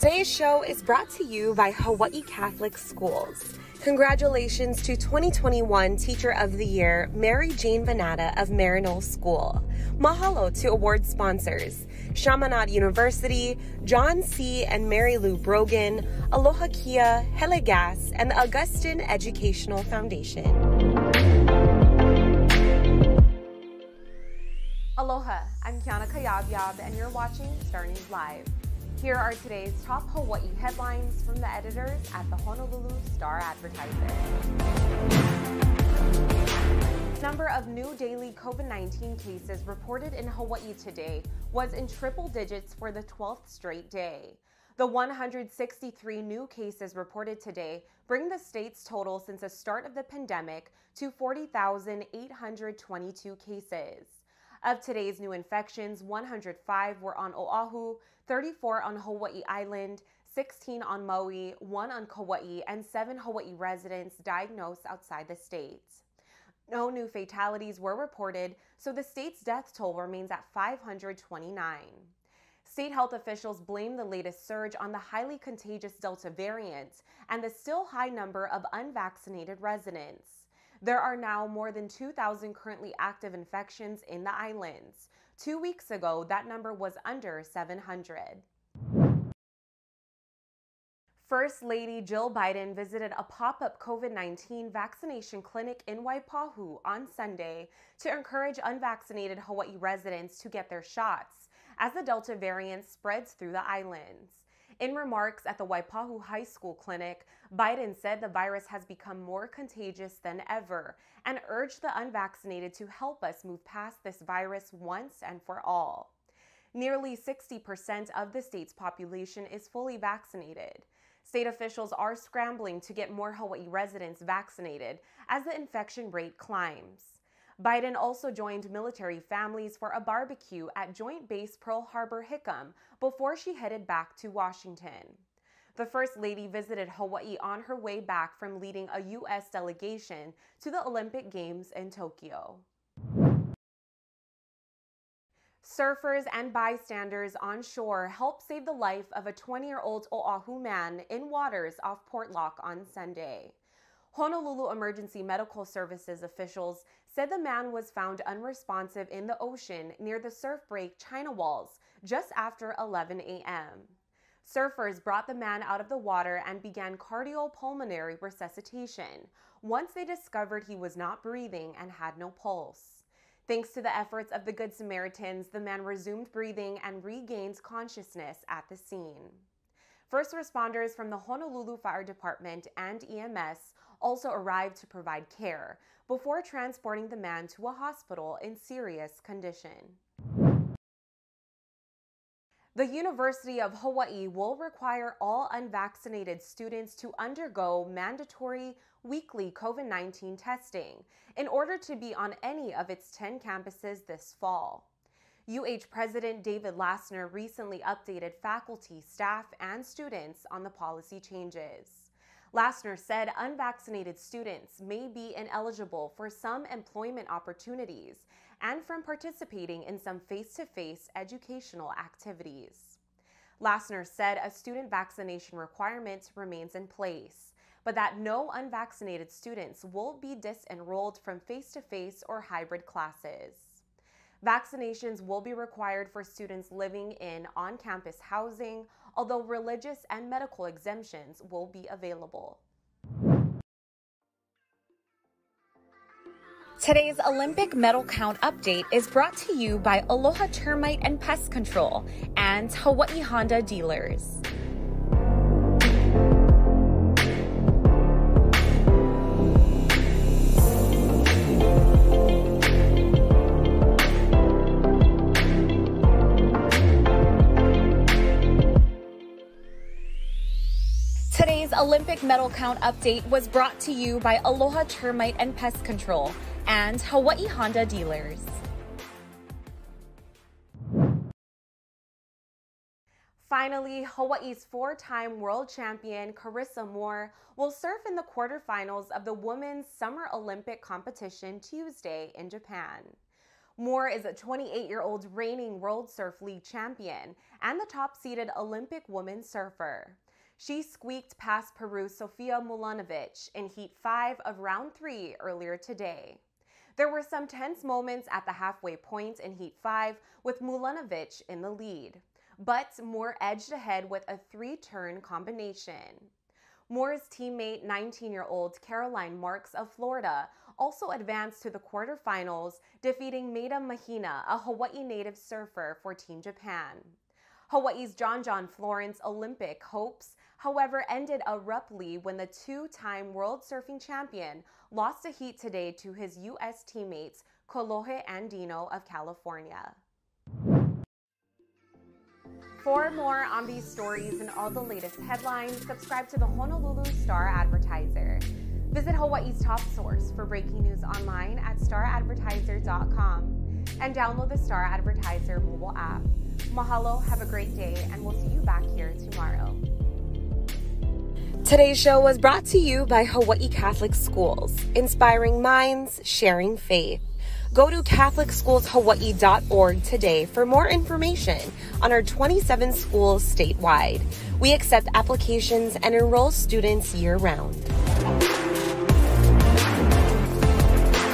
Today's show is brought to you by Hawaii Catholic Schools. Congratulations to 2021 Teacher of the Year, Mary Jane Venata of Maryknoll School. Mahalo to award sponsors Chaminade University, John C. and Mary Lou Brogan, Aloha Kia, Hele Gas, and the Augustine Educational Foundation. Aloha, I'm Kiana Kayabyab, and you're watching Star News Live. Here are today's top Hawaii headlines from the editors at the Honolulu Star Advertiser. Number of new daily COVID 19 cases reported in Hawaii today was in triple digits for the 12th straight day. The 163 new cases reported today bring the state's total since the start of the pandemic to 40,822 cases. Of today's new infections, 105 were on Oahu, 34 on Hawaii Island, 16 on Maui, 1 on Kauai, and 7 Hawaii residents diagnosed outside the state. No new fatalities were reported, so the state's death toll remains at 529. State health officials blame the latest surge on the highly contagious Delta variant and the still high number of unvaccinated residents. There are now more than 2,000 currently active infections in the islands. Two weeks ago, that number was under 700. First Lady Jill Biden visited a pop up COVID 19 vaccination clinic in Waipahu on Sunday to encourage unvaccinated Hawaii residents to get their shots as the Delta variant spreads through the islands. In remarks at the Waipahu High School clinic, Biden said the virus has become more contagious than ever and urged the unvaccinated to help us move past this virus once and for all. Nearly 60% of the state's population is fully vaccinated. State officials are scrambling to get more Hawaii residents vaccinated as the infection rate climbs. Biden also joined military families for a barbecue at Joint Base Pearl Harbor Hickam before she headed back to Washington. The First Lady visited Hawaii on her way back from leading a U.S. delegation to the Olympic Games in Tokyo. Surfers and bystanders on shore helped save the life of a 20 year old Oahu man in waters off Portlock on Sunday. Honolulu Emergency Medical Services officials said the man was found unresponsive in the ocean near the surf break China Walls just after 11 a.m. Surfers brought the man out of the water and began cardiopulmonary resuscitation once they discovered he was not breathing and had no pulse. Thanks to the efforts of the Good Samaritans, the man resumed breathing and regained consciousness at the scene. First responders from the Honolulu Fire Department and EMS also arrived to provide care before transporting the man to a hospital in serious condition. The University of Hawaii will require all unvaccinated students to undergo mandatory weekly COVID 19 testing in order to be on any of its 10 campuses this fall. UH President David Lassner recently updated faculty, staff, and students on the policy changes. Lassner said unvaccinated students may be ineligible for some employment opportunities and from participating in some face to face educational activities. Lassner said a student vaccination requirement remains in place, but that no unvaccinated students will be disenrolled from face to face or hybrid classes. Vaccinations will be required for students living in on campus housing, although religious and medical exemptions will be available. Today's Olympic medal count update is brought to you by Aloha Termite and Pest Control and Hawaii Honda Dealers. Olympic medal count update was brought to you by Aloha Termite and Pest Control and Hawaii Honda dealers. Finally, Hawaii's four time world champion Carissa Moore will surf in the quarterfinals of the Women's Summer Olympic competition Tuesday in Japan. Moore is a 28 year old reigning World Surf League champion and the top seeded Olympic woman surfer. She squeaked past Peru's Sofia Mulanovich in Heat 5 of Round 3 earlier today. There were some tense moments at the halfway point in Heat 5 with Mulanovich in the lead, but Moore edged ahead with a three turn combination. Moore's teammate, 19 year old Caroline Marks of Florida, also advanced to the quarterfinals, defeating Maeda Mahina, a Hawaii native surfer for Team Japan. Hawaii's John John Florence Olympic hopes, however, ended abruptly when the two time world surfing champion lost a heat today to his U.S. teammates Kolohe Andino of California. For more on these stories and all the latest headlines, subscribe to the Honolulu Star Advertiser. Visit Hawaii's top source for breaking news online at staradvertiser.com and download the Star Advertiser mobile app. Mahalo, have a great day, and we'll see you back here tomorrow. Today's show was brought to you by Hawaii Catholic Schools, inspiring minds, sharing faith. Go to CatholicSchoolsHawaii.org today for more information on our 27 schools statewide. We accept applications and enroll students year round.